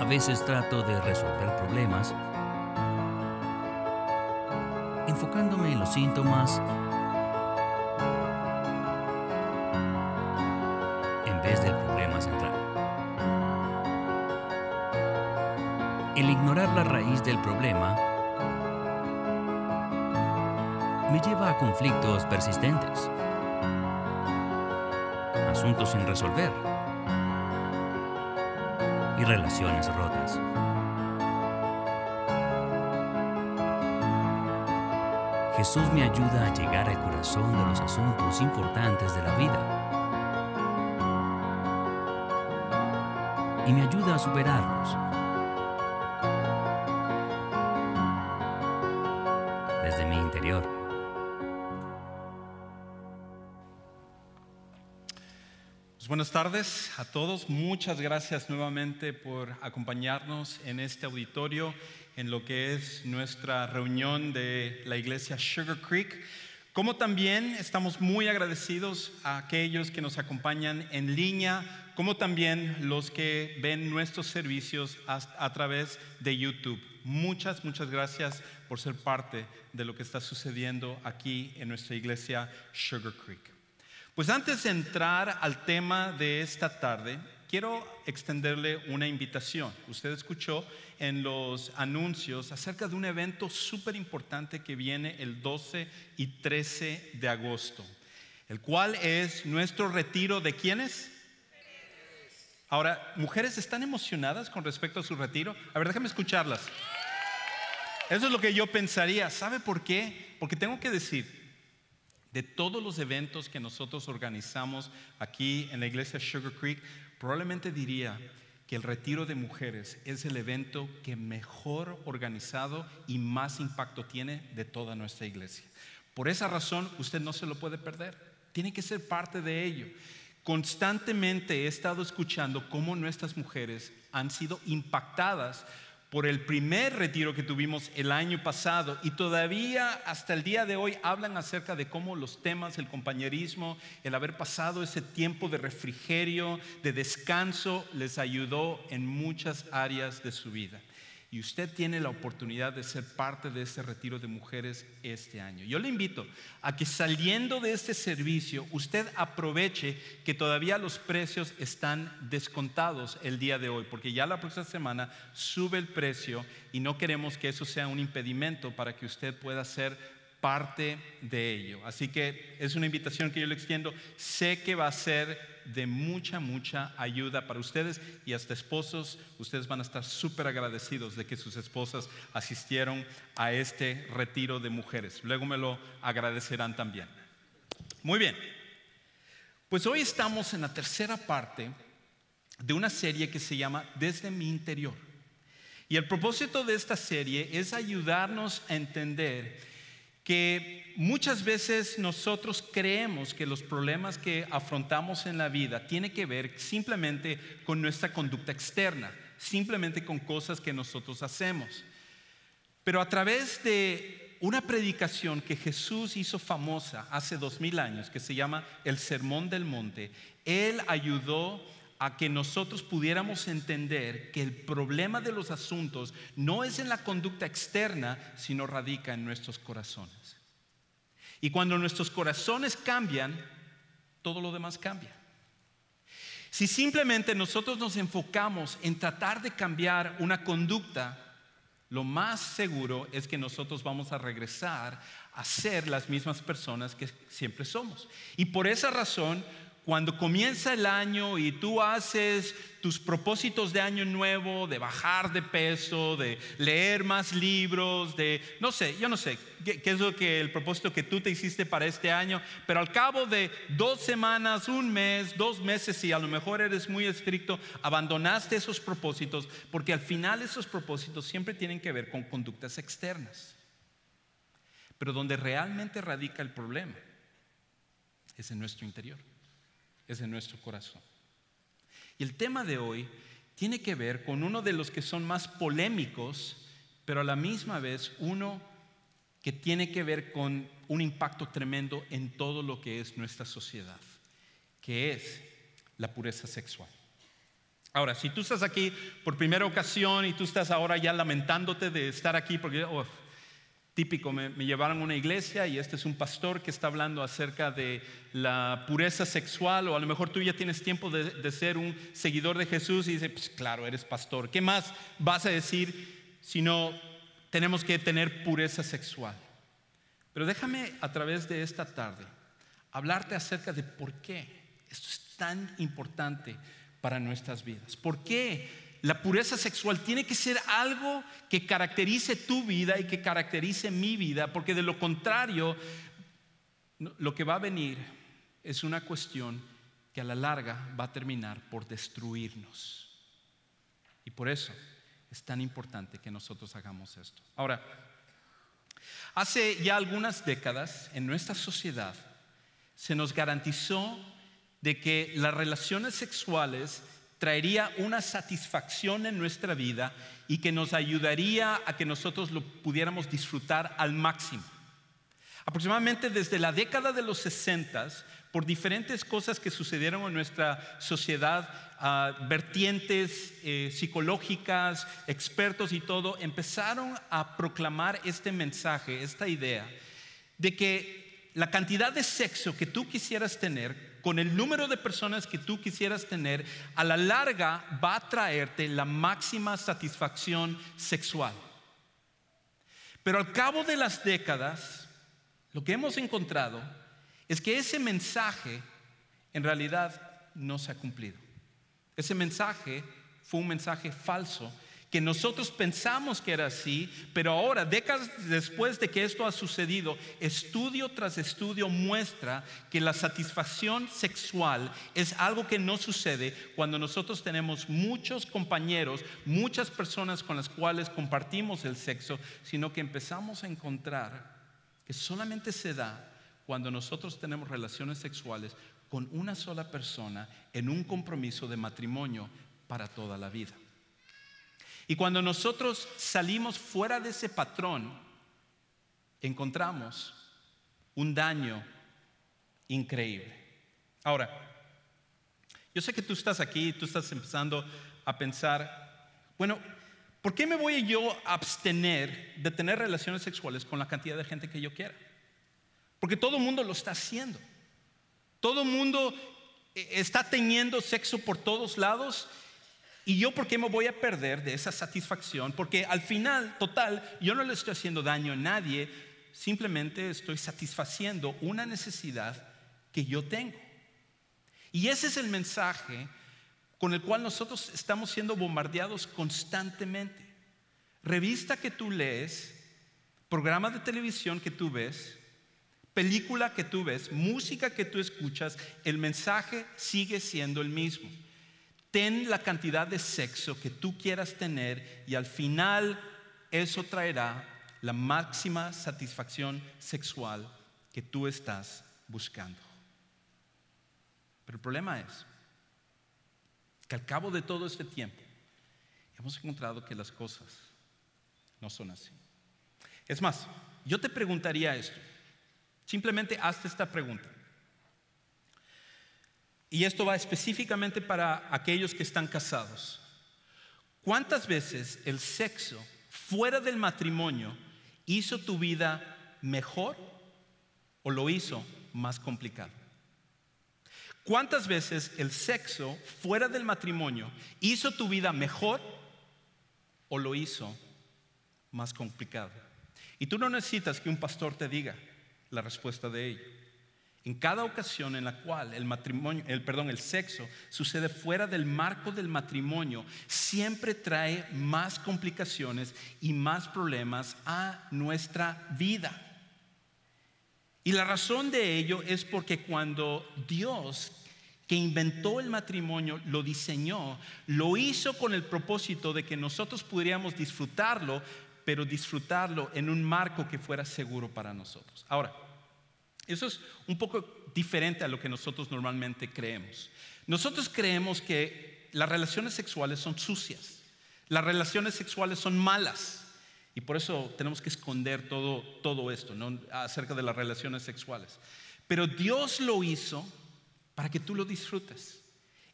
a veces trato de resolver problemas enfocándome en los síntomas en vez del problema central. El ignorar la raíz del problema me lleva a conflictos persistentes, asuntos sin resolver y relaciones rotas. Jesús me ayuda a llegar al corazón de los asuntos importantes de la vida y me ayuda a superarlos. Buenas tardes a todos. Muchas gracias nuevamente por acompañarnos en este auditorio, en lo que es nuestra reunión de la iglesia Sugar Creek. Como también estamos muy agradecidos a aquellos que nos acompañan en línea, como también los que ven nuestros servicios a, través de YouTube. Muchas, muchas gracias por ser parte de lo que está sucediendo aquí en nuestra iglesia Sugar Creek. Pues antes de entrar al tema de esta tarde, quiero extenderle una invitación. Usted escuchó en los anuncios acerca de un evento súper importante que viene el 12 y 13 de agosto, el cual es nuestro retiro de quiénes? Ahora, ¿mujeres están emocionadas con respecto a su retiro? A ver, déjame escucharlas. Eso es lo que yo pensaría. ¿Sabe por qué? Porque tengo que decir, de todos los eventos que nosotros organizamos aquí en la iglesia Sugar Creek, probablemente diría que el retiro de mujeres es el evento que mejor organizado y más impacto tiene de toda nuestra iglesia. Por esa razón, usted no se lo puede perder. Tiene que ser parte de ello. Constantemente he estado escuchando cómo nuestras mujeres han sido impactadas por el primer retiro que tuvimos el año pasado y todavía hasta el día de hoy hablan acerca de cómo los temas, el compañerismo, el haber pasado ese tiempo de refrigerio, de descanso, les ayudó en muchas áreas de su vida. Y usted tiene la oportunidad de ser parte de este retiro de mujeres este año. Yo le invito a que saliendo de este servicio, usted aproveche que todavía los precios están descontados el día de hoy, porque ya la próxima semana sube el precio y no queremos que eso sea un impedimento para que usted pueda ser parte de ello. Así que es una invitación que yo le extiendo. Sé que va a ser de mucha, mucha ayuda para ustedes y hasta esposos, ustedes van a estar súper agradecidos de que sus esposas asistieron a este retiro de mujeres. Luego me lo agradecerán también. Muy bien, pues hoy estamos en la tercera parte de una serie que se llama Desde mi interior. Y el propósito de esta serie es ayudarnos a entender que muchas veces nosotros creemos que los problemas que afrontamos en la vida tienen que ver simplemente con nuestra conducta externa, simplemente con cosas que nosotros hacemos. Pero a través de una predicación que Jesús hizo famosa hace dos mil años, que se llama el Sermón del Monte, Él ayudó a que nosotros pudiéramos entender que el problema de los asuntos no es en la conducta externa, sino radica en nuestros corazones. Y cuando nuestros corazones cambian, todo lo demás cambia. Si simplemente nosotros nos enfocamos en tratar de cambiar una conducta, lo más seguro es que nosotros vamos a regresar a ser las mismas personas que siempre somos. Y por esa razón cuando comienza el año y tú haces tus propósitos de año nuevo, de bajar de peso, de leer más libros, de, no sé, yo no sé qué, es lo que el propósito que tú te hiciste para este año, pero al cabo de dos semanas, un mes, dos meses, y a lo mejor eres muy estricto, abandonaste esos propósitos, porque al final esos propósitos siempre tienen que ver con conductas externas. Pero donde realmente radica el problema es en nuestro interior es en nuestro corazón. Y el tema de hoy tiene que ver con uno de los que son más polémicos, pero a la misma vez uno que tiene que ver con un impacto tremendo en todo lo que es nuestra sociedad, que es la pureza sexual. Ahora, si tú estás aquí por primera ocasión y tú estás ahora ya lamentándote de estar aquí, porque oh, típico, me, llevaron a una iglesia y este es un pastor que está hablando acerca de la pureza sexual, o a lo mejor tú ya tienes tiempo de, de ser un seguidor de Jesús y dices, pues claro, eres pastor. ¿Qué más vas a decir si no tenemos que tener pureza sexual? Pero déjame a través de esta tarde hablarte acerca de por qué esto es tan importante para nuestras vidas. ¿Por qué la pureza sexual tiene que ser algo que caracterice tu vida y que caracterice mi vida? Porque de lo contrario, lo que va a venir es una cuestión que a la larga va a terminar por destruirnos. Y por eso es tan importante que nosotros hagamos esto. Ahora, hace ya algunas décadas en nuestra sociedad se nos garantizó de que las relaciones sexuales traería una satisfacción en nuestra vida y que nos ayudaría a que nosotros lo pudiéramos disfrutar al máximo. Aproximadamente desde la década de los 60, por diferentes cosas que sucedieron en nuestra sociedad, ah, vertientes eh, psicológicas, expertos y todo, empezaron a proclamar este mensaje, esta idea, de que la cantidad de sexo que tú quisieras tener con el número de personas que tú quisieras tener, a la larga va a traerte la máxima satisfacción sexual. Pero al cabo de las décadas, lo que hemos encontrado es que ese mensaje en realidad no se ha cumplido. Ese mensaje fue un mensaje falso que nosotros pensamos que era así, pero ahora, décadas después de que esto ha sucedido, estudio tras estudio muestra que la satisfacción sexual es algo que no sucede cuando nosotros tenemos muchos compañeros, muchas personas con las cuales compartimos el sexo, sino que empezamos a encontrar que solamente se da cuando nosotros tenemos relaciones sexuales con una sola persona en un compromiso de matrimonio para toda la vida. Y cuando nosotros salimos fuera de ese patrón, encontramos un daño increíble. Ahora, yo sé que tú estás aquí, tú estás empezando a pensar, bueno, ¿por qué me voy yo a abstener de tener relaciones sexuales con la cantidad de gente que yo quiera? Porque todo el mundo lo está haciendo. Todo el mundo eh, está teniendo sexo por todos lados ¿Y yo por qué me voy a perder de esa satisfacción? Porque al final, total, yo no le estoy haciendo daño a nadie, simplemente estoy satisfaciendo una necesidad que yo tengo. Y ese es el mensaje con el cual nosotros estamos siendo bombardeados constantemente. Revista que tú lees, programa de televisión que tú ves, película que tú ves, música que tú escuchas, el mensaje sigue siendo el mismo ten la cantidad de sexo que tú quieras tener y al final eso traerá la máxima satisfacción sexual que tú estás buscando. Pero el problema es que al cabo de todo este tiempo hemos encontrado que las cosas no son así. Es más, yo te preguntaría esto. Simplemente hazte esta pregunta. Y esto va específicamente para aquellos que están casados. ¿Cuántas veces el sexo fuera del matrimonio hizo tu vida mejor o lo hizo más complicado? ¿Cuántas veces el sexo fuera del matrimonio hizo tu vida mejor o lo hizo más complicado? Y tú no necesitas que un pastor te diga la respuesta de ello. En cada ocasión en la cual el matrimonio, el perdón, el sexo sucede fuera del marco del matrimonio, siempre trae más complicaciones y más problemas a nuestra vida. Y la razón de ello es porque cuando Dios que inventó el matrimonio, lo diseñó, lo hizo con el propósito de que nosotros pudiéramos disfrutarlo, pero disfrutarlo en un marco que fuera seguro para nosotros. Ahora, eso es un poco diferente a lo que nosotros normalmente creemos. Nosotros creemos que las relaciones sexuales son sucias, las relaciones sexuales son malas. Y por eso tenemos que esconder todo, todo esto ¿no? acerca de las relaciones sexuales. Pero Dios lo hizo para que tú lo disfrutes.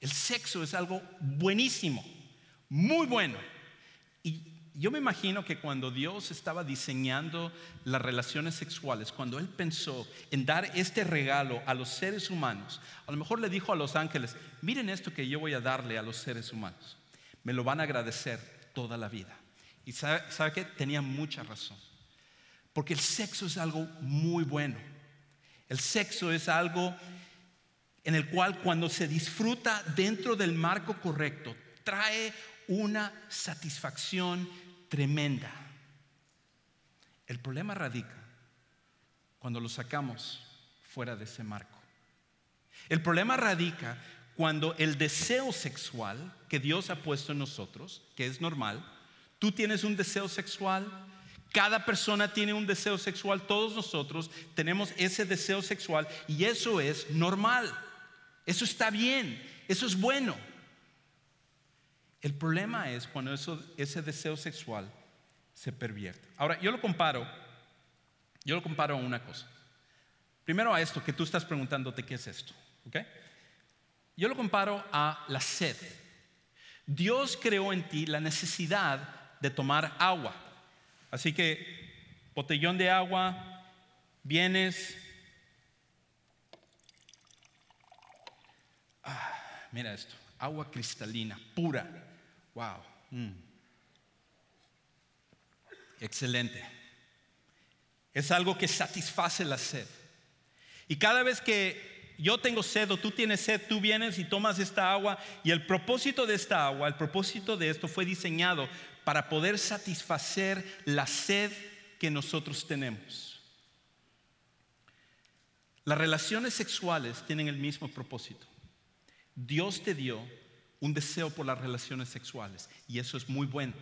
El sexo es algo buenísimo, muy bueno. Yo me imagino que cuando Dios estaba diseñando las relaciones sexuales, cuando Él pensó en dar este regalo a los seres humanos, a lo mejor le dijo a los ángeles, miren esto que yo voy a darle a los seres humanos, me lo van a agradecer toda la vida. Y sabe, sabe que tenía mucha razón, porque el sexo es algo muy bueno. El sexo es algo en el cual cuando se disfruta dentro del marco correcto, trae una satisfacción tremenda. El problema radica cuando lo sacamos fuera de ese marco. El problema radica cuando el deseo sexual que Dios ha puesto en nosotros, que es normal, tú tienes un deseo sexual, cada persona tiene un deseo sexual, todos nosotros tenemos ese deseo sexual y eso es normal. Eso está bien, eso es bueno. El problema es cuando ese deseo sexual se pervierte. Ahora, yo lo comparo, yo lo comparo a una cosa. Primero a esto que tú estás preguntándote qué es esto, ¿ok? Yo lo comparo a la sed. Dios creó en ti la necesidad de tomar agua. Así que, botellón de agua, vienes, mira esto, agua cristalina, pura. Wow. Mm. Excelente. Es algo que satisface la sed. Y cada vez que yo tengo sed o tú tienes sed, tú vienes y tomas esta agua y el propósito de esta agua, el propósito de esto fue diseñado para poder satisfacer la sed que nosotros tenemos. Las relaciones sexuales tienen el mismo propósito. Dios te dio un deseo por las relaciones sexuales y eso es muy bueno.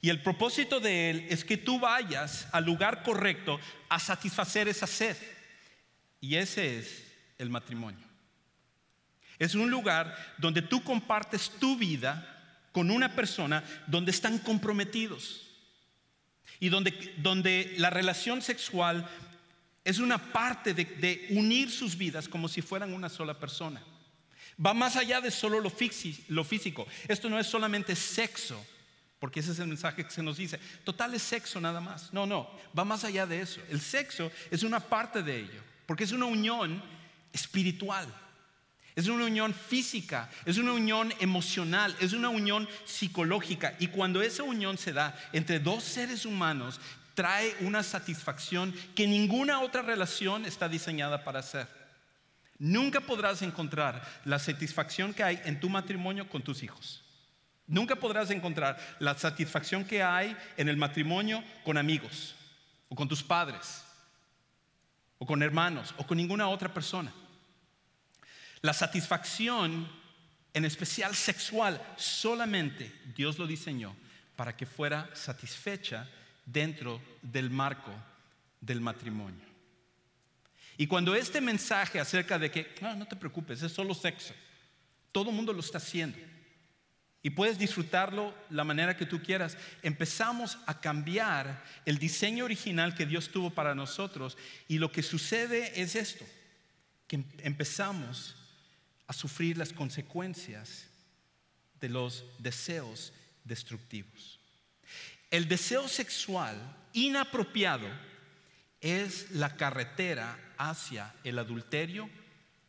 Y el propósito de Él es que tú vayas al lugar correcto a satisfacer esa sed. Y ese es el matrimonio. Es un lugar donde tú compartes tu vida con una persona donde están comprometidos. Y donde, donde la relación sexual es una parte de, de unir sus vidas como si fueran una sola persona. Va más allá de solo lo, físico. Esto no es solamente sexo, porque ese es el mensaje que se nos dice. Total es sexo nada más. No, no, va más allá de eso. El sexo es una parte de ello, porque es una unión espiritual. Es una unión física, es una unión emocional, es una unión psicológica. Y cuando esa unión se da entre dos seres humanos, trae una satisfacción que ninguna otra relación está diseñada para hacer. Nunca podrás encontrar la satisfacción que hay en tu matrimonio con tus hijos. Nunca podrás encontrar la satisfacción que hay en el matrimonio con amigos, o con tus padres, o con hermanos, o con ninguna otra persona. La satisfacción, en especial sexual, solamente Dios lo diseñó para que fuera satisfecha dentro del marco del matrimonio. Y cuando este mensaje acerca de que, no, no te preocupes, es solo sexo, todo el mundo lo está haciendo. Y puedes disfrutarlo la manera que tú quieras. Empezamos a cambiar el diseño original que Dios tuvo para nosotros. Y lo que sucede es esto, que empezamos a sufrir las consecuencias de los deseos destructivos. El deseo sexual inapropiado es la carretera hacia el adulterio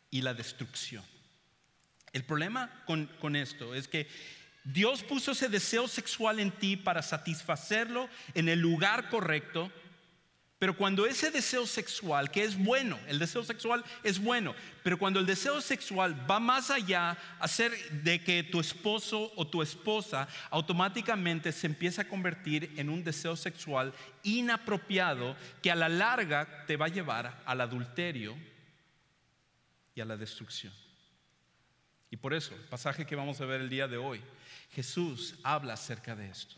y la destrucción. El problema con, con, esto es que Dios puso ese deseo sexual en ti para satisfacerlo en el lugar correcto pero cuando ese deseo sexual, que es bueno, el deseo sexual es bueno, pero cuando el deseo sexual va más allá, hacer de que tu esposo o tu esposa automáticamente se empieza a convertir en un deseo sexual inapropiado que a la larga te va a llevar al adulterio y a la destrucción. Y por eso, el pasaje que vamos a ver el día de hoy, Jesús habla acerca de esto.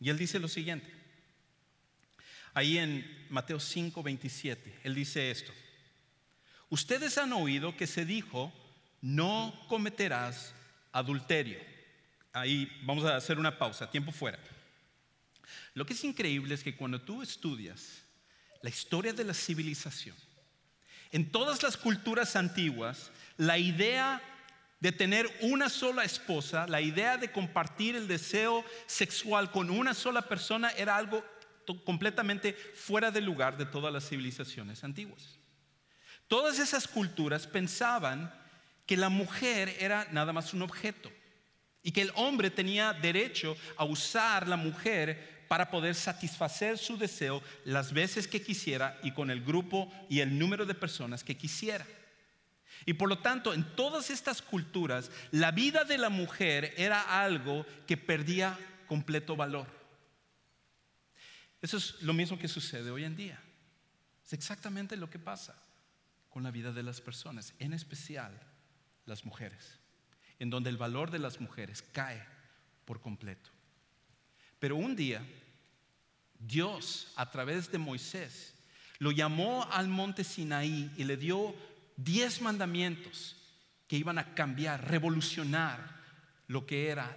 Y él dice lo siguiente. Ahí en Mateo 5, 27, él dice esto. Ustedes han oído que se dijo, no cometerás adulterio. Ahí vamos a hacer una pausa, tiempo fuera. Lo que es increíble es que cuando tú estudias la historia de la civilización, en todas las culturas antiguas, la idea de tener una sola esposa, la idea de compartir el deseo sexual con una sola persona era algo completamente fuera de lugar de todas las civilizaciones antiguas. Todas esas culturas pensaban que la mujer era nada más un objeto y que el hombre tenía derecho a usar la mujer para poder satisfacer su deseo las veces que quisiera y con el grupo y el número de personas que quisiera. Y por lo tanto, en todas estas culturas, la vida de la mujer era algo que perdía completo valor. Eso es lo mismo que sucede hoy en día. Es exactamente lo que pasa con la vida de las personas, en especial las mujeres, en donde el valor de las mujeres cae por completo. Pero un día, Dios, a través de Moisés, lo llamó al monte Sinaí y le dio diez mandamientos que iban a cambiar, revolucionar lo que era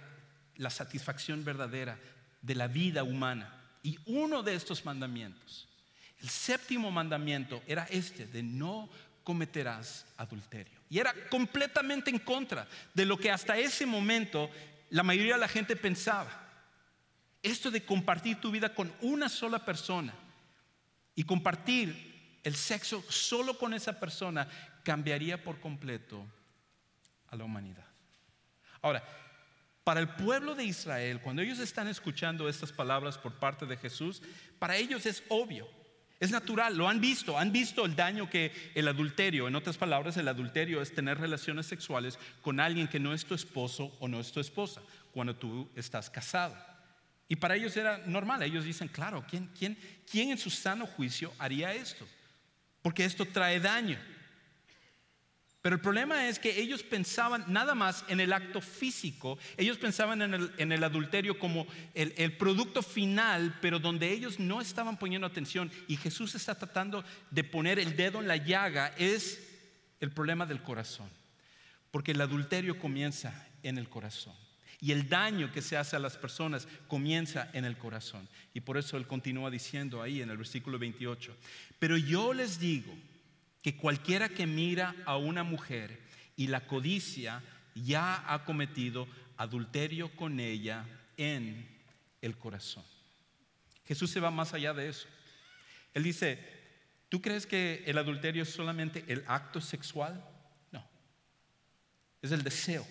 la satisfacción verdadera de la vida humana. Y uno de estos mandamientos, el séptimo mandamiento, era este, de no cometerás adulterio. Y era completamente en contra de lo que hasta ese momento la mayoría de la gente pensaba. Esto de compartir tu vida con una sola persona y compartir el sexo solo con esa persona cambiaría por completo a la humanidad. Ahora, para el pueblo de Israel, cuando ellos están escuchando estas palabras por parte de Jesús, para ellos es obvio, es natural, lo han visto, han visto el daño que el adulterio, en otras palabras, el adulterio es tener relaciones sexuales con alguien que no es tu esposo o no es tu esposa, cuando tú estás casado. Y para ellos era normal, ellos dicen, claro, ¿quién, quién, quién en su sano juicio haría esto? Porque esto trae daño. Pero el problema es que ellos pensaban nada más en el acto físico, ellos pensaban en el, adulterio como el, el, producto final, pero donde ellos no estaban poniendo atención y Jesús está tratando de poner el dedo en la llaga, es el problema del corazón. Porque el adulterio comienza en el corazón. Y el daño que se hace a las personas comienza en el corazón. Y por eso él continúa diciendo ahí en el versículo 28, pero yo les digo, que cualquiera que mira a una mujer y la codicia ya ha cometido adulterio con ella en el corazón. Jesús se va más allá de eso. Él dice, ¿tú crees que el adulterio es solamente el acto sexual? No, es el deseo.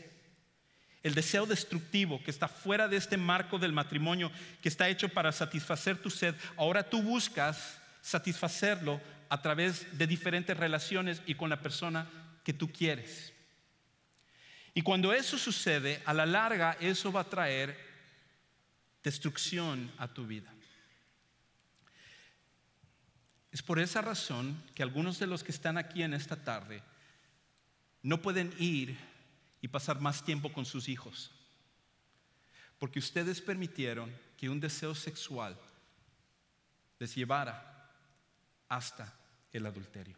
El deseo destructivo que está fuera de este marco del matrimonio, que está hecho para satisfacer tu sed. Ahora tú buscas satisfacerlo a través de diferentes relaciones y con la persona que tú quieres. Y cuando eso sucede, a la larga eso va a traer destrucción a tu vida. Es por esa razón que algunos de los que están aquí en esta tarde no pueden ir y pasar más tiempo con sus hijos. Porque ustedes permitieron que un deseo sexual les llevara hasta el adulterio.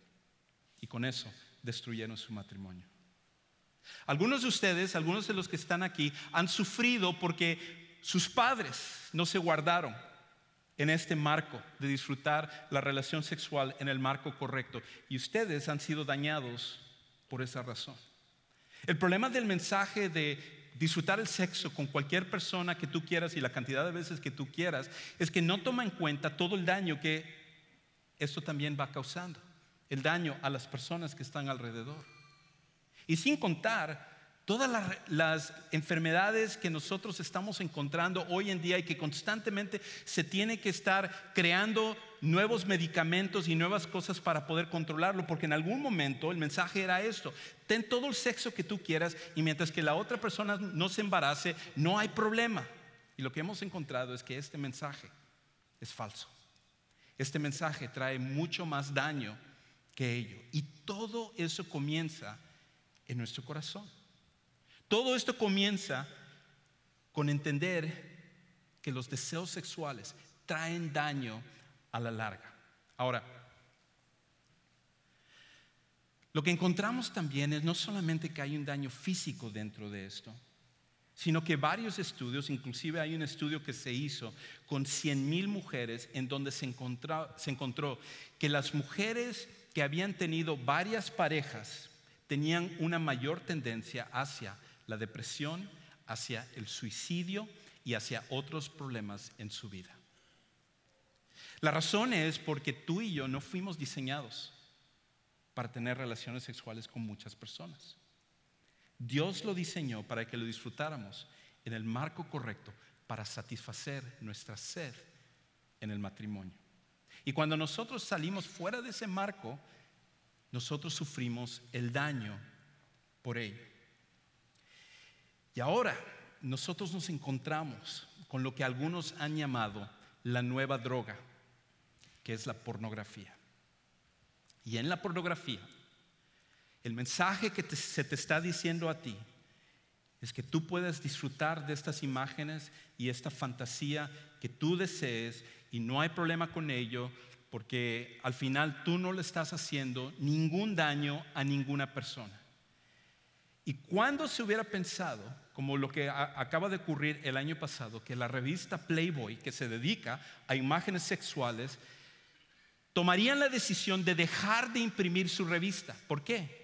Y con eso destruyeron su matrimonio. Algunos de ustedes, algunos de los que están aquí, han sufrido porque sus padres no se guardaron en este marco de disfrutar la relación sexual en el marco correcto. Y ustedes han sido dañados por esa razón. El problema del mensaje de disfrutar el sexo con cualquier persona que tú quieras y la cantidad de veces que tú quieras es que no toma en cuenta todo el daño que esto también va causando el daño a las personas que están alrededor. Y sin contar todas las, enfermedades que nosotros estamos encontrando hoy en día y que constantemente se tiene que estar creando nuevos medicamentos y nuevas cosas para poder controlarlo, porque en algún momento el mensaje era esto, ten todo el sexo que tú quieras y mientras que la otra persona no se embarace, no hay problema. Y lo que hemos encontrado es que este mensaje es falso. Este mensaje trae mucho más daño que ello. Y todo eso comienza en nuestro corazón. Todo esto comienza con entender que los deseos sexuales traen daño a la larga. Ahora, lo que encontramos también es no solamente que hay un daño físico dentro de esto, sino que varios estudios, inclusive hay un estudio que se hizo con 100 mil mujeres en donde se encontró, se encontró que las mujeres que habían tenido varias parejas tenían una mayor tendencia hacia la depresión, hacia el suicidio y hacia otros problemas en su vida. La razón es porque tú y yo no fuimos diseñados para tener relaciones sexuales con muchas personas. Dios lo diseñó para que lo disfrutáramos en el marco correcto para satisfacer nuestra sed en el matrimonio. Y cuando nosotros salimos fuera de ese marco, nosotros sufrimos el daño por ello. Y ahora nosotros nos encontramos con lo que algunos han llamado la nueva droga, que es la pornografía. Y en la pornografía, el mensaje que se te está diciendo a ti es que tú puedes disfrutar de estas imágenes y esta fantasía que tú desees y no hay problema con ello porque al final tú no le estás haciendo ningún daño a ninguna persona. Y cuando se hubiera pensado, como lo que acaba de ocurrir el año pasado, que la revista Playboy, que se dedica a imágenes sexuales, tomarían la decisión de dejar de imprimir su revista. ¿Por qué?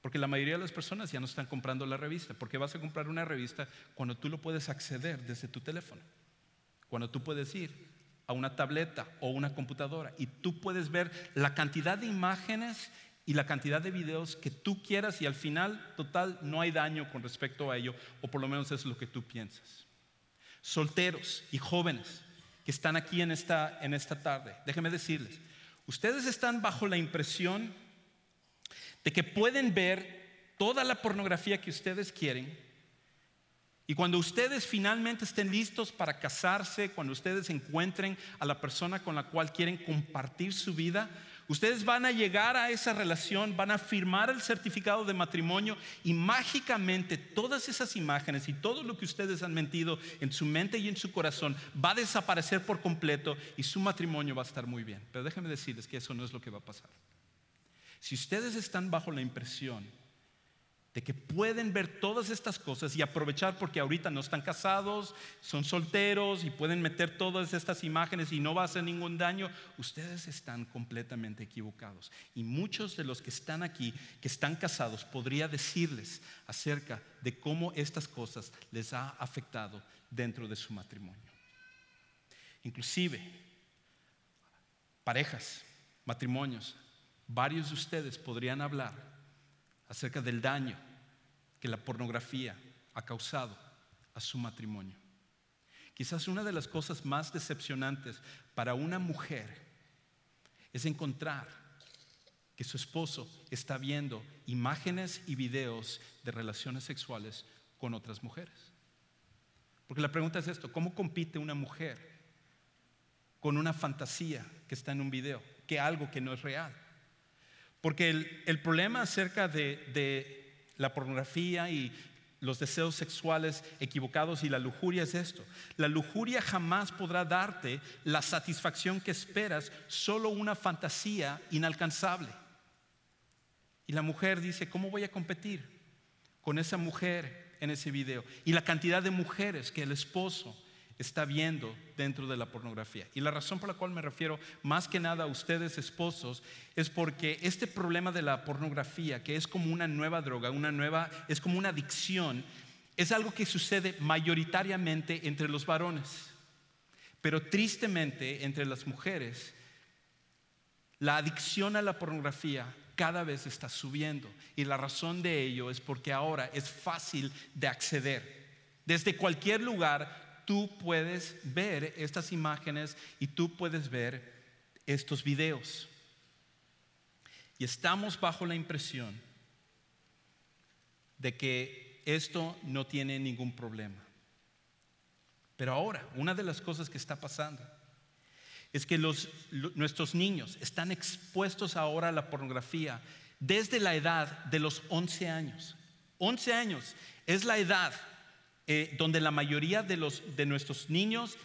Porque la mayoría de las personas ya no están comprando la revista. Porque vas a comprar una revista cuando tú lo puedes acceder desde tu teléfono. Cuando tú puedes ir a una tableta o una computadora y tú puedes ver la cantidad de imágenes y la cantidad de videos que tú quieras y al final, total, no hay daño con respecto a ello, o por lo menos es lo que tú piensas. Solteros y jóvenes que están aquí en esta, en esta tarde, déjenme decirles, ustedes están bajo la impresión de que pueden ver toda la pornografía que ustedes quieren. Y cuando ustedes finalmente estén listos para casarse, cuando ustedes encuentren a la persona con la cual quieren compartir su vida, ustedes van a llegar a esa relación, van a firmar el certificado de matrimonio y mágicamente todas esas imágenes y todo lo que ustedes han mentido en su mente y en su corazón va a desaparecer por completo y su matrimonio va a estar muy bien. Pero déjenme decirles que eso no es lo que va a pasar. Si ustedes están bajo la impresión de que pueden ver todas estas cosas y aprovechar porque ahorita no están casados, son solteros y pueden meter todas estas imágenes y no va a hacer ningún daño, ustedes están completamente equivocados. Y muchos de los que están aquí, que están casados, podría decirles acerca de cómo estas cosas les ha afectado dentro de su matrimonio. Inclusive, parejas, matrimonios, varios de ustedes podrían hablar acerca del daño que la pornografía ha causado a su matrimonio. Quizás una de las cosas más decepcionantes para una mujer es encontrar que su esposo está viendo imágenes y videos de relaciones sexuales con otras mujeres. Porque la pregunta es esto, ¿cómo compite una mujer con una fantasía que está en un video, que algo que no es real? Porque el, problema acerca de, la pornografía y los deseos sexuales equivocados y la lujuria es esto. La lujuria jamás podrá darte la satisfacción que esperas, solo una fantasía inalcanzable. Y la mujer dice, ¿cómo voy a competir con esa mujer en ese video? Y la cantidad de mujeres que el esposo está viendo dentro de la pornografía. Y la razón por la cual me refiero más que nada a ustedes esposos es porque este problema de la pornografía, que es como una nueva droga, una nueva, es como una adicción, es algo que sucede mayoritariamente entre los varones. Pero tristemente entre las mujeres, la adicción a la pornografía cada vez está subiendo. Y la razón de ello es porque ahora es fácil de acceder. Desde cualquier lugar tú puedes ver estas imágenes y tú puedes ver estos videos. Y estamos bajo la impresión de que esto no tiene ningún problema. Pero ahora, una de las cosas que está pasando es que nuestros niños están expuestos ahora a la pornografía desde la edad de los 11 años. 11 años es la edad eh, donde la mayoría de, los, de nuestros niños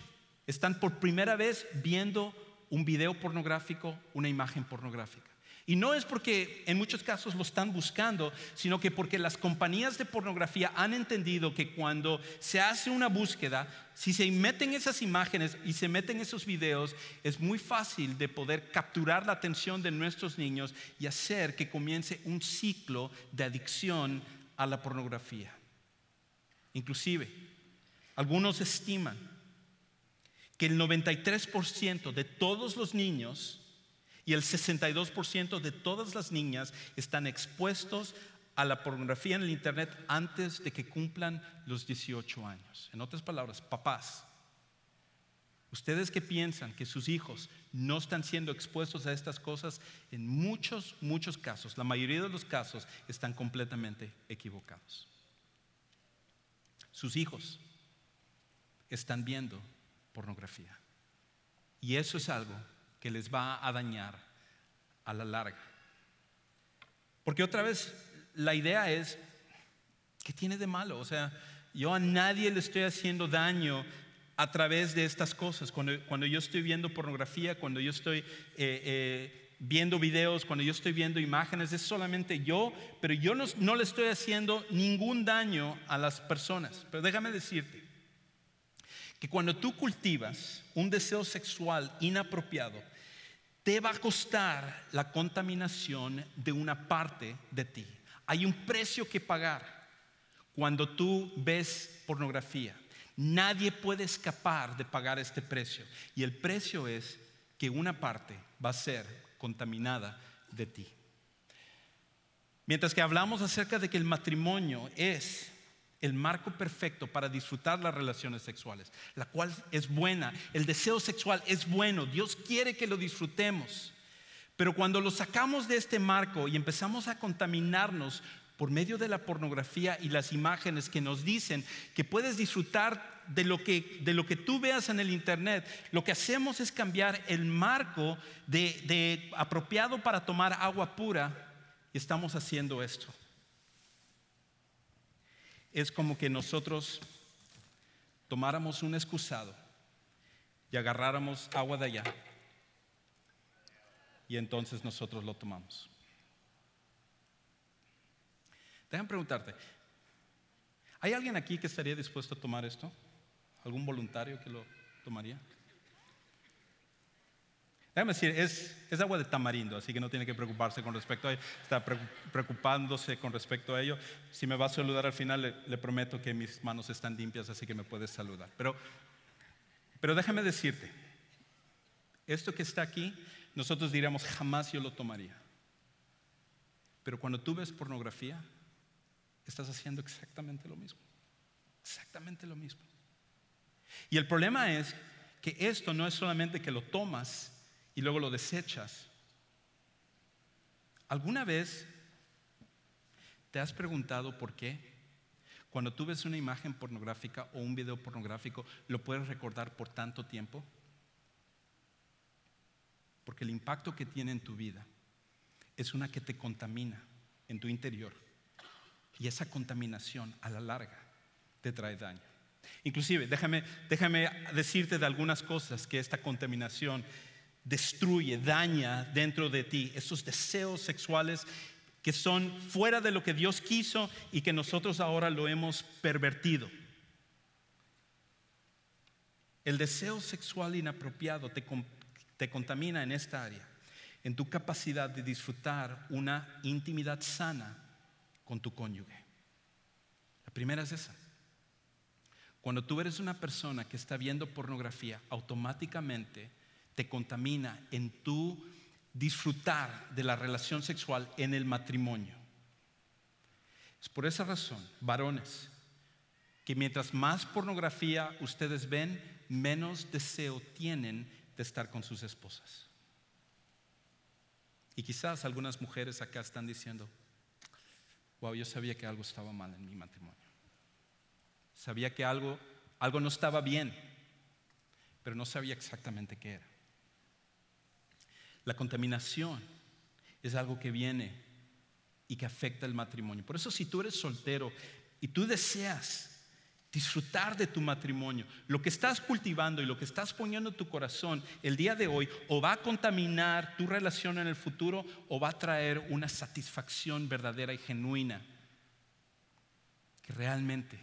están por primera vez viendo un video pornográfico, una imagen pornográfica. Y no es porque en muchos casos lo están buscando, sino que porque las compañías de pornografía han entendido que cuando se hace una búsqueda, si se meten esas imágenes y se meten esos videos, es muy fácil de poder capturar la atención de nuestros niños y hacer que comience un ciclo de adicción a la pornografía. Inclusive, algunos estiman que el 93% de todos los niños y el 62% de todas las niñas están expuestos a la pornografía en el Internet antes de que cumplan los 18 años. En otras palabras, papás, ustedes que piensan que sus hijos no están siendo expuestos a estas cosas, en muchos, muchos casos, la mayoría de los casos, están completamente equivocados. Sus hijos están viendo pornografía. Y eso es algo que les va a dañar a la larga. Porque otra vez, la idea es, ¿qué tiene de malo? O sea, yo a nadie le estoy haciendo daño a través de estas cosas. Cuando, yo estoy viendo pornografía, cuando yo estoy eh, eh, viendo videos, cuando yo estoy viendo imágenes, es solamente yo, pero yo no, no le estoy haciendo ningún daño a las personas. Pero déjame decirte que cuando tú cultivas un deseo sexual inapropiado, te va a costar la contaminación de una parte de ti. Hay un precio que pagar cuando tú ves pornografía. Nadie puede escapar de pagar este precio. Y el precio es que una parte va a ser contaminada de ti. Mientras que hablamos acerca de que el matrimonio es el marco perfecto para disfrutar las relaciones sexuales, la cual es buena. El deseo sexual es bueno, Dios quiere que lo disfrutemos. Pero cuando lo sacamos de este marco y empezamos a contaminarnos por medio de la pornografía y las imágenes que nos dicen que puedes disfrutar de lo que, de lo que tú veas en el Internet, lo que hacemos es cambiar el marco de apropiado para tomar agua pura y estamos haciendo esto es como que nosotros tomáramos un excusado y agarráramos agua de allá y entonces nosotros lo tomamos. Déjame preguntarte, ¿hay alguien aquí que estaría dispuesto a tomar esto? ¿Algún voluntario que lo tomaría? Déjame decir, es, agua de tamarindo, así que no tiene que preocuparse con respecto a ello. Está preocupándose con respecto a ello. Si me va a saludar al final, le, prometo que mis manos están limpias, así que me puedes saludar. Pero, pero déjame decirte, esto que está aquí, nosotros diríamos, jamás yo lo tomaría. Pero cuando tú ves pornografía, estás haciendo exactamente lo mismo. Exactamente lo mismo. Y el problema es que esto no es solamente que lo tomas y luego lo desechas. ¿Alguna vez te has preguntado por qué? Cuando tú ves una imagen pornográfica o un video pornográfico, ¿lo puedes recordar por tanto tiempo? Porque el impacto que tiene en tu vida es una que te contamina en tu interior. Y esa contaminación a la larga te trae daño. Inclusive, déjame, déjame decirte de algunas cosas que esta contaminación destruye, daña dentro de ti, esos deseos sexuales que son fuera de lo que Dios quiso y que nosotros ahora lo hemos pervertido. El deseo sexual inapropiado te, te contamina en esta área, en tu capacidad de disfrutar una intimidad sana con tu cónyuge. La primera es esa. Cuando tú eres una persona que está viendo pornografía, automáticamente te contamina en tu disfrutar de la relación sexual en el matrimonio. Es por esa razón, varones, que mientras más pornografía ustedes ven, menos deseo tienen de estar con sus esposas. Y quizás algunas mujeres acá están diciendo, yo sabía que algo estaba mal en mi matrimonio. Sabía que algo, algo no estaba bien, pero no sabía exactamente qué era. La contaminación es algo que viene y que afecta el matrimonio. Por eso si tú eres soltero y tú deseas disfrutar de tu matrimonio. Lo que estás cultivando y lo que estás poniendo en tu corazón el día de hoy o va a contaminar tu relación en el futuro o va a traer una satisfacción verdadera y genuina que realmente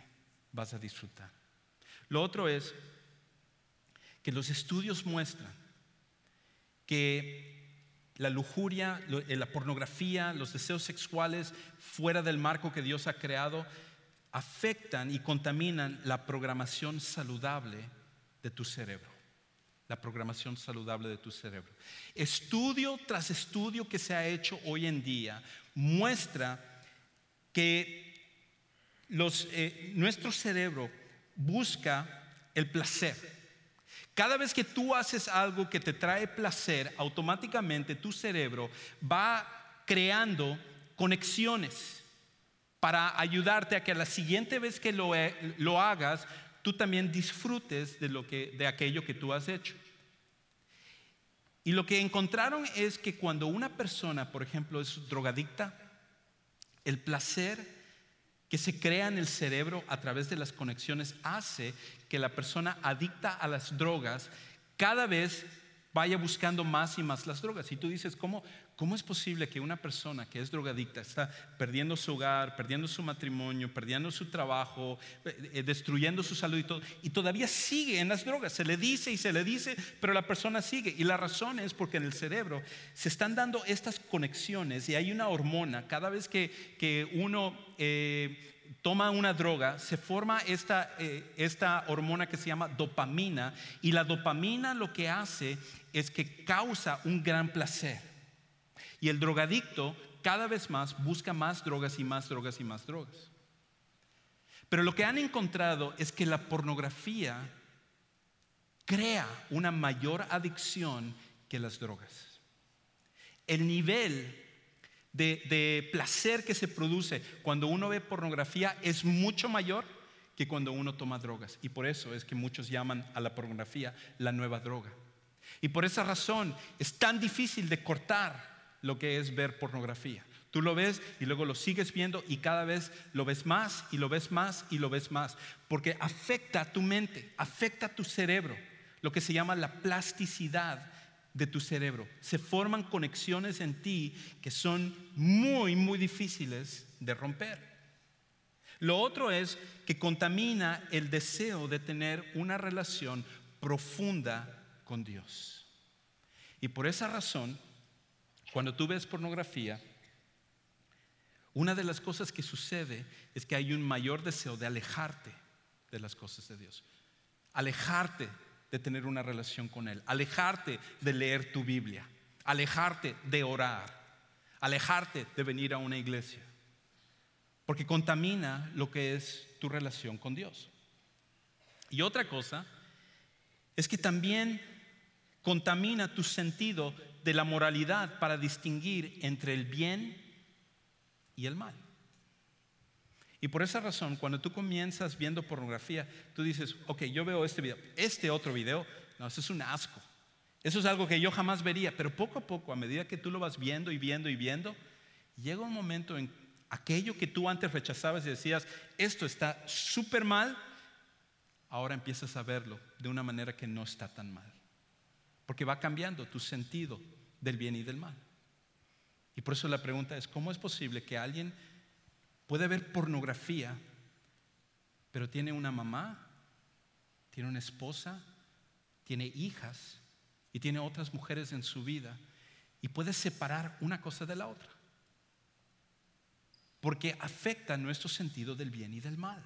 vas a disfrutar. Lo otro es que los estudios muestran que la lujuria, eh, la pornografía, los deseos sexuales fuera del marco que Dios ha creado afectan y contaminan la programación saludable de tu cerebro. La programación saludable de tu cerebro. Estudio tras estudio que se ha hecho hoy en día muestra que eh, nuestro cerebro busca el placer. Cada vez que tú haces algo que te trae placer, automáticamente tu cerebro va creando conexiones para ayudarte a que la siguiente vez que lo, lo hagas, tú también disfrutes de, lo que, de aquello que tú has hecho. Y lo que encontraron es que cuando una persona, por ejemplo, es drogadicta, el placer que se crea en el cerebro a través de las conexiones hace que la persona adicta a las drogas cada vez vaya buscando más y más las drogas. Y tú dices, ¿cómo, ¿cómo es posible que una persona que es drogadicta está perdiendo su hogar, perdiendo su matrimonio, perdiendo su trabajo, eh, eh, destruyendo su salud y todo, y todavía sigue en las drogas? Se le dice y se le dice, pero la persona sigue. Y la razón es porque en el cerebro se están dando estas conexiones y hay una hormona cada vez que, que uno... Eh, toma una droga, se forma esta, esta, hormona que se llama dopamina y la dopamina lo que hace es que causa un gran placer. Y el drogadicto cada vez más busca más drogas y más drogas y más drogas. Pero lo que han encontrado es que la pornografía crea una mayor adicción que las drogas. El nivel de, placer que se produce cuando uno ve pornografía es mucho mayor que cuando uno toma drogas. Y por eso es que muchos llaman a la pornografía la nueva droga. Y por esa razón es tan difícil de cortar lo que es ver pornografía. Tú lo ves y luego lo sigues viendo y cada vez lo ves más y lo ves más y lo ves más, porque afecta a tu mente, afecta a tu cerebro, lo que se llama la plasticidad de tu cerebro. Se forman conexiones en ti que son muy, muy difíciles de romper. Lo otro es que contamina el deseo de tener una relación profunda con Dios. Y por esa razón, cuando tú ves pornografía, una de las cosas que sucede es que hay un mayor deseo de alejarte de las cosas de Dios, alejarte de tener una relación con Él, alejarte de leer tu Biblia, alejarte de orar, alejarte de venir a una iglesia, porque contamina lo que es tu relación con Dios. Y otra cosa es que también contamina tu sentido de la moralidad para distinguir entre el bien y el mal. Y por esa razón, cuando tú comienzas viendo pornografía, tú dices, ok, yo veo este video, este otro video, no, eso es un asco. Eso es algo que yo jamás vería, pero poco a poco, a medida que tú lo vas viendo y viendo y viendo, llega un momento en aquello que tú antes rechazabas y decías, esto está súper mal, ahora empiezas a verlo de una manera que no está tan mal porque va cambiando tu sentido del bien y del mal. Y por eso la pregunta es, ¿cómo es posible que alguien puede ver pornografía, pero tiene una mamá, tiene una esposa, tiene hijas y tiene otras mujeres en su vida y puede separar una cosa de la otra? Porque afecta nuestro sentido del bien y del mal.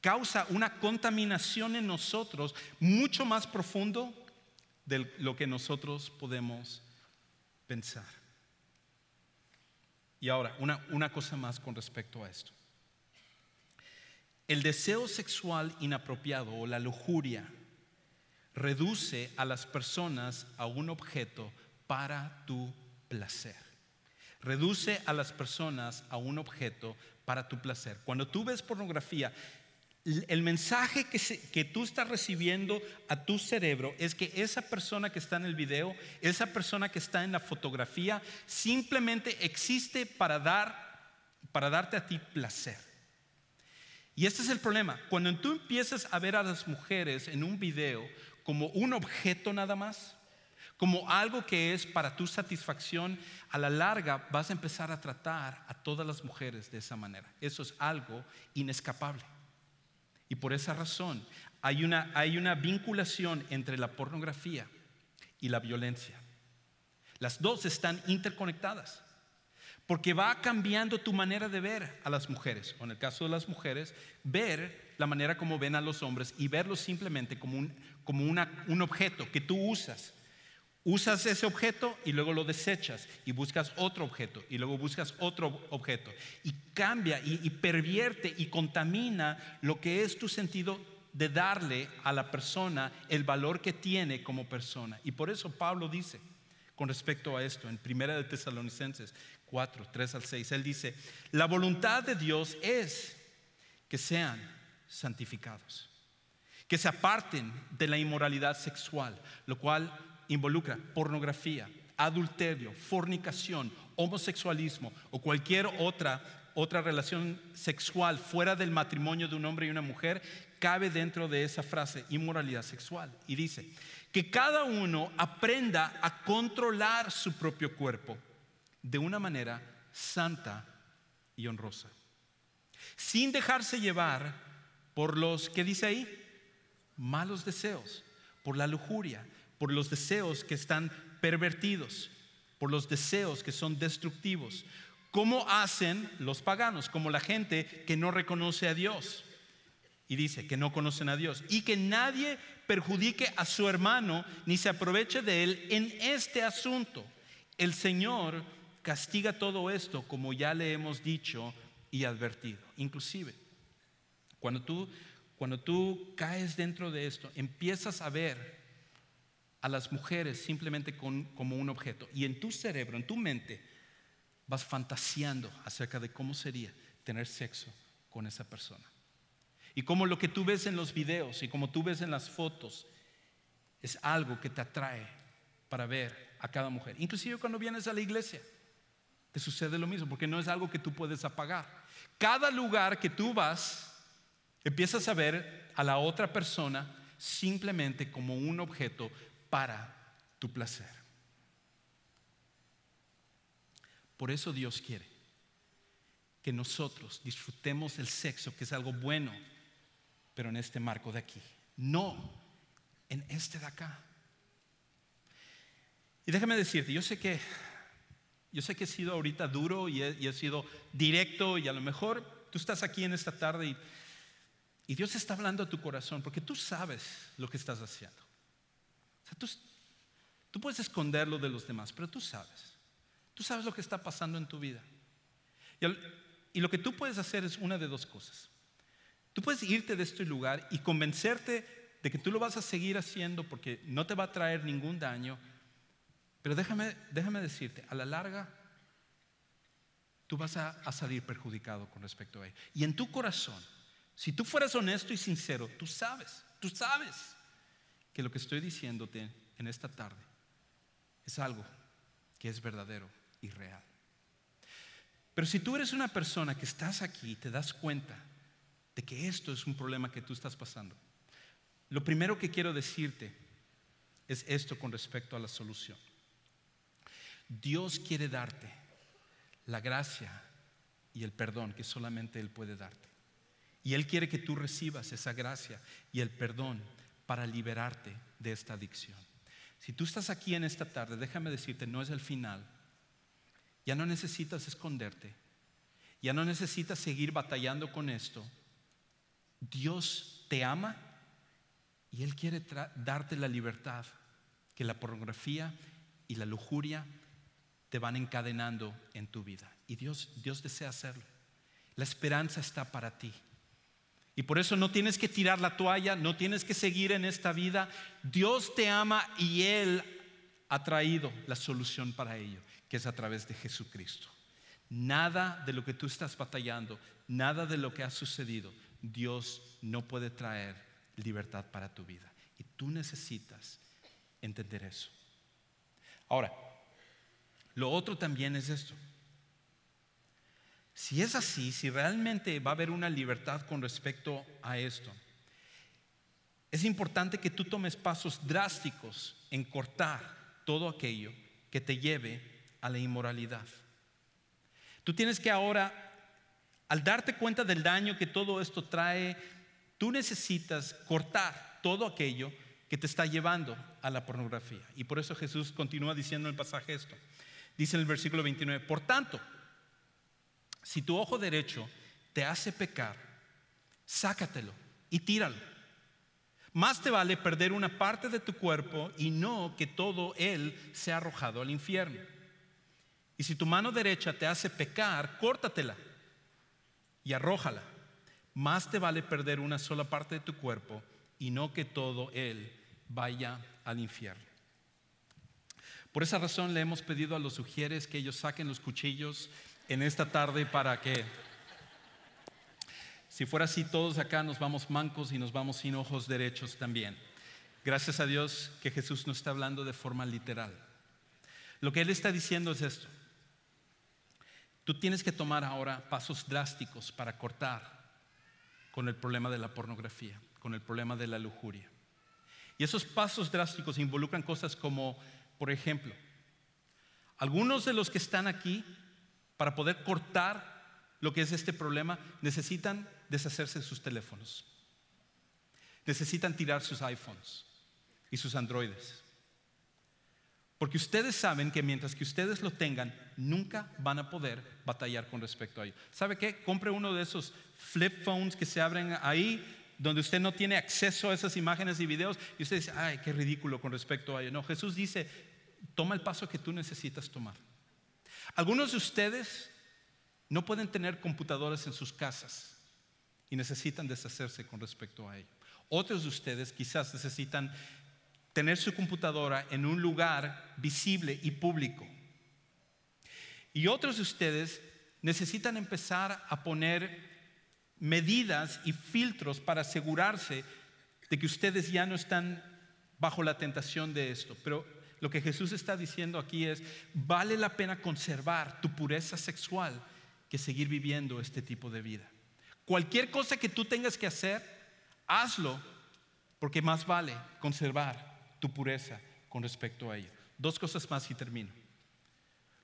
Causa una contaminación en nosotros mucho más profundo de lo que nosotros podemos pensar. Y ahora, una, una cosa más con respecto a esto. El deseo sexual inapropiado o la lujuria reduce a las personas a un objeto para tu placer. Reduce a las personas a un objeto para tu placer. Cuando tú ves pornografía, el mensaje que, tú estás recibiendo a tu cerebro es que esa persona que está en el video, esa persona que está en la fotografía, simplemente existe para, dar, para darte a ti placer. Y este es el problema. Cuando tú empiezas a ver a las mujeres en un video como un objeto nada más, como algo que es para tu satisfacción, a la larga vas a empezar a tratar a todas las mujeres de esa manera. Eso es algo inescapable. Y por esa razón hay una, hay una vinculación entre la pornografía y la violencia. Las dos están interconectadas. Porque va cambiando tu manera de ver a las mujeres, o en el caso de las mujeres, ver la manera como ven a los hombres y verlos simplemente como un, como un objeto que tú usas. Usas ese objeto y luego lo desechas y buscas otro objeto y luego buscas otro objeto. Y cambia y, pervierte y contamina lo que es tu sentido de darle a la persona el valor que tiene como persona. Y por eso Pablo dice con respecto a esto en Primera de Tesalonicenses 4, 3 al 6, él dice, la voluntad de Dios es que sean santificados, que se aparten de la inmoralidad sexual, lo cual involucra pornografía, adulterio, fornicación, homosexualismo o cualquier otra otra relación sexual fuera del matrimonio de un hombre y una mujer cabe dentro de esa frase, inmoralidad sexual. Y dice, que cada uno aprenda a controlar su propio cuerpo de una manera santa y honrosa, sin dejarse llevar por los, ¿qué dice ahí? Malos deseos, por la lujuria, por los deseos que están pervertidos, por los deseos que son destructivos, como hacen los paganos, como la gente que no reconoce a Dios. Y dice que no conocen a Dios. Y que nadie perjudique a su hermano ni se aproveche de él en este asunto. El Señor castiga todo esto como ya le hemos dicho y advertido. Inclusive, cuando tú, cuando tú caes dentro de esto, empiezas a ver a las mujeres simplemente como un objeto. Y en tu cerebro, en tu mente, vas fantaseando acerca de cómo sería tener sexo con esa persona. Y como lo que tú ves en los videos y como tú ves en las fotos es algo que te atrae para ver a cada mujer. Inclusive cuando vienes a la iglesia, te sucede lo mismo, porque no es algo que tú puedes apagar. Cada lugar que tú vas, empiezas a ver a la otra persona simplemente como un objeto para tu placer. Por eso Dios quiere que nosotros disfrutemos el sexo, que es algo bueno, pero en este marco de aquí, no en este de acá. Y déjame decirte, yo sé que yo sé que he sido ahorita duro y he, sido directo y a lo mejor tú estás aquí en esta tarde y, y, Dios está hablando a tu corazón porque tú sabes lo que estás haciendo. Tú, puedes esconderlo de los demás, pero tú sabes. Tú sabes lo que está pasando en tu vida. Y, lo que tú puedes hacer es una de dos cosas. Tú puedes irte de este lugar y convencerte de que tú lo vas a seguir haciendo porque no te va a traer ningún daño. Pero déjame, déjame decirte, a la larga, tú vas a, a salir perjudicado con respecto a ello. Y en tu corazón, si tú fueras honesto y sincero, tú sabes, tú sabes que lo que estoy diciéndote en esta tarde es algo que es verdadero y real. Pero si tú eres una persona que estás aquí y te das cuenta de que esto es un problema que tú estás pasando. Lo primero que quiero decirte es esto con respecto a la solución. Dios quiere darte la gracia y el perdón que solamente Él puede darte. Y Él quiere que tú recibas esa gracia y el perdón para liberarte de esta adicción. Si tú estás aquí en esta tarde, déjame decirte, no es el final. Ya no necesitas esconderte. Ya no necesitas seguir batallando con esto. Dios te ama y Él quiere darte la libertad que la pornografía y la lujuria te van encadenando en tu vida. Y Dios, Dios desea hacerlo. La esperanza está para ti. Y por eso no tienes que tirar la toalla, no tienes que seguir en esta vida. Dios te ama y Él ha traído la solución para ello, que es a través de Jesucristo. Nada de lo que tú estás batallando, nada de lo que ha sucedido, Dios no puede traer libertad para tu vida. Y tú necesitas entender eso. Ahora, lo otro también es esto. Si es así, si realmente va a haber una libertad con respecto a esto, es importante que tú tomes pasos drásticos en cortar todo aquello que te lleve a la inmoralidad. Tú tienes que ahora, al darte cuenta del daño que todo esto trae, tú necesitas cortar todo aquello que te está llevando a la pornografía. Y por eso Jesús continúa diciendo en el pasaje esto. Dice en el versículo 29, por tanto, si tu ojo derecho te hace pecar, sácatelo y tíralo. Más te vale perder una parte de tu cuerpo y no que todo él sea arrojado al infierno. Y si tu mano derecha te hace pecar, córtatela y arrójala. Más te vale perder una sola parte de tu cuerpo y no que todo él vaya al infierno. Por esa razón le hemos pedido a los sugieres que ellos saquen los cuchillos en esta tarde para que, si fuera así, todos acá nos vamos mancos y nos vamos sin ojos derechos también. Gracias a Dios que Jesús no está hablando de forma literal. Lo que Él está diciendo es esto. Tú tienes que tomar ahora pasos drásticos para cortar con el problema de la pornografía, con el problema de la lujuria. Y esos pasos drásticos involucran cosas como por ejemplo, algunos de los que están aquí, para poder cortar lo que es este problema, necesitan deshacerse de sus teléfonos. Necesitan tirar sus iPhones y sus Androides. Porque ustedes saben que mientras que ustedes lo tengan, nunca van a poder batallar con respecto a ello. ¿Sabe qué? Compre uno de esos flip phones que se abren ahí, donde usted no tiene acceso a esas imágenes y videos, y usted dice, ay, qué ridículo con respecto a ello. No, Jesús dice, toma el paso que tú necesitas tomar. Algunos de ustedes no pueden tener computadoras en sus casas y necesitan deshacerse con respecto a ello. Otros de ustedes quizás necesitan tener su computadora en un lugar visible y público. Y otros de ustedes necesitan empezar a poner medidas y filtros para asegurarse de que ustedes ya no están bajo la tentación de esto. Pero lo que Jesús está diciendo aquí es, vale la pena conservar tu pureza sexual que seguir viviendo este tipo de vida. Cualquier cosa que tú tengas que hacer, hazlo, porque más vale conservar tu pureza con respecto a ello. Dos cosas más y termino.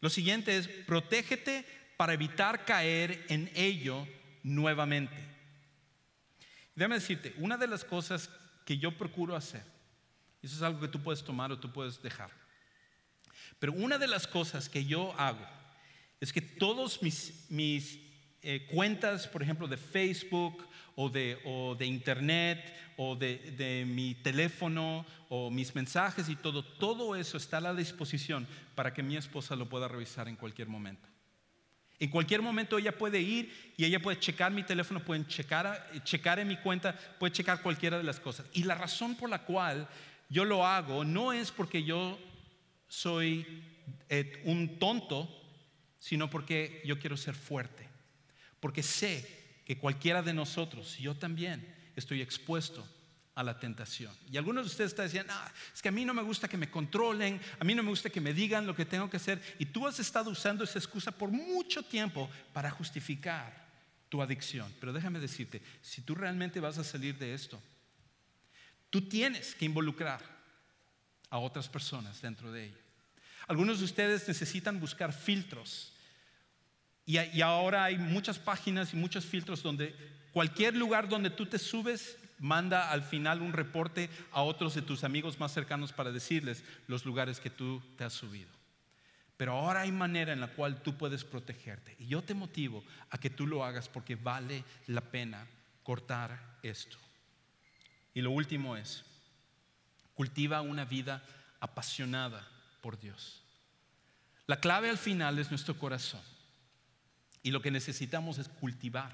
Lo siguiente es, protégete para evitar caer en ello nuevamente. Déjame decirte, una de las cosas que yo procuro hacer eso es algo que tú puedes tomar o tú puedes dejar. Pero una de las cosas que yo hago es que todos mis, mis eh, cuentas, por ejemplo, de Facebook o de, o de Internet o de, de, mi teléfono o mis mensajes y todo, todo eso está a la disposición para que mi esposa lo pueda revisar en cualquier momento. En cualquier momento ella puede ir y ella puede checar mi teléfono, pueden checar, checar en mi cuenta, puede checar cualquiera de las cosas. Y la razón por la cual yo lo hago no es porque yo soy eh, un tonto, sino porque yo quiero ser fuerte. Porque sé que cualquiera de nosotros, yo también, estoy expuesto a la tentación. Y algunos de ustedes están diciendo, ah, es que a mí no me gusta que me controlen, a mí no me gusta que me digan lo que tengo que hacer. Y tú has estado usando esa excusa por mucho tiempo para justificar tu adicción. Pero déjame decirte, si tú realmente vas a salir de esto, Tú tienes que involucrar a otras personas dentro de ello. Algunos de ustedes necesitan buscar filtros. Y, y, ahora hay muchas páginas y muchos filtros donde cualquier lugar donde tú te subes manda al final un reporte a otros de tus amigos más cercanos para decirles los lugares que tú te has subido. Pero ahora hay manera en la cual tú puedes protegerte. Y yo te motivo a que tú lo hagas porque vale la pena cortar esto. Y lo último es, cultiva una vida apasionada por Dios. La clave al final es nuestro corazón. Y lo que necesitamos es cultivar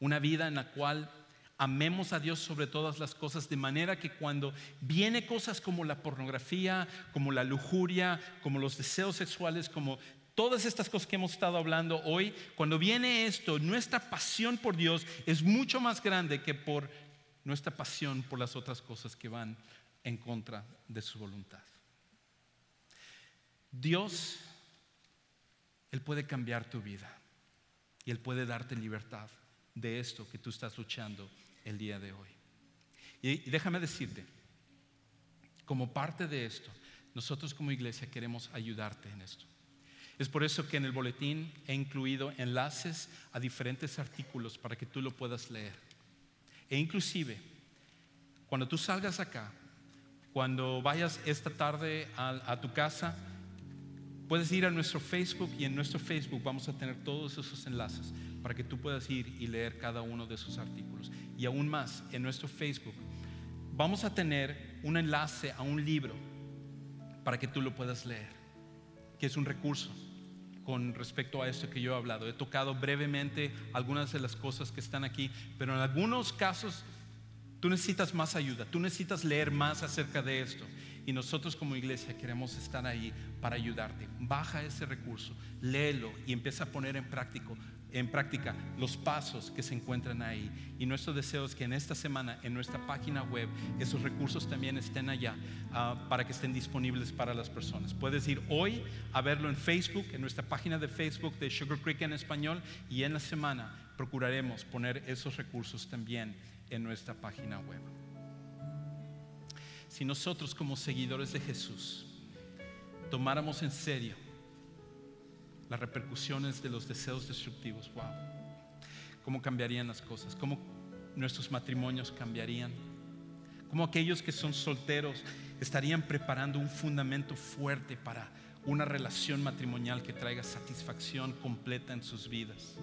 una vida en la cual amemos a Dios sobre todas las cosas, de manera que cuando viene cosas como la pornografía, como la lujuria, como los deseos sexuales, como todas estas cosas que hemos estado hablando hoy, cuando viene esto, nuestra pasión por Dios es mucho más grande que por nuestra pasión por las otras cosas que van en contra de su voluntad. Dios, Él puede cambiar tu vida. Y Él puede darte libertad de esto que tú estás luchando el día de hoy. Y, déjame decirte, como parte de esto, nosotros como iglesia queremos ayudarte en esto. Es por eso que en el boletín he incluido enlaces a diferentes artículos para que tú lo puedas leer. E inclusive, cuando tú salgas acá, cuando vayas esta tarde a, tu casa, puedes ir a nuestro Facebook y en nuestro Facebook vamos a tener todos esos enlaces para que tú puedas ir y leer cada uno de esos artículos. Y aún más, en nuestro Facebook vamos a tener un enlace a un libro para que tú lo puedas leer, que es un recurso con respecto a esto que yo he hablado. He tocado brevemente algunas de las cosas que están aquí, pero en algunos casos tú necesitas más ayuda, tú necesitas leer más acerca de esto. Y nosotros como iglesia queremos estar ahí para ayudarte. Baja ese recurso, léelo y empieza a poner en práctica en práctica los pasos que se encuentran ahí. Y nuestro deseo es que en esta semana, en nuestra página web, esos recursos también estén allá ah, para que estén disponibles para las personas. Puedes ir hoy a verlo en Facebook, en nuestra página de Facebook de Sugar Creek en español, y en la semana procuraremos poner esos recursos también en nuestra página web. Si nosotros como seguidores de Jesús tomáramos en serio las repercusiones de los deseos destructivos. Wow. ¿Cómo cambiarían las cosas? ¿Cómo nuestros matrimonios cambiarían? ¿Cómo aquellos que son solteros estarían preparando un fundamento fuerte para una relación matrimonial que traiga satisfacción completa en sus vidas?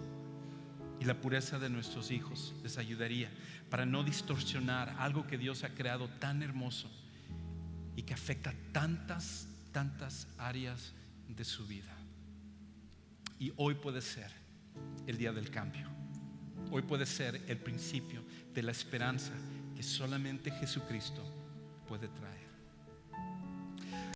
Y la pureza de nuestros hijos les ayudaría para no distorsionar algo que Dios ha creado tan hermoso y que afecta tantas, tantas áreas de su vida. Y hoy puede ser el día del cambio. Hoy puede ser el principio de la esperanza que solamente Jesucristo puede traer.